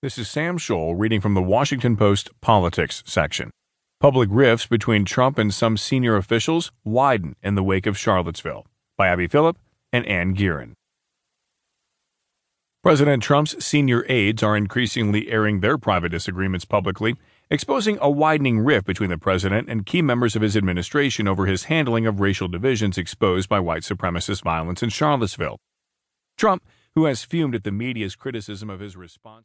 This is Sam Scholl reading from the Washington Post Politics section. Public rifts between Trump and some senior officials widen in the wake of Charlottesville by Abby Phillip and Anne Gearan. President Trump's senior aides are increasingly airing their private disagreements publicly, exposing a widening rift between the president and key members of his administration over his handling of racial divisions exposed by white supremacist violence in Charlottesville. Trump, who has fumed at the media's criticism of his response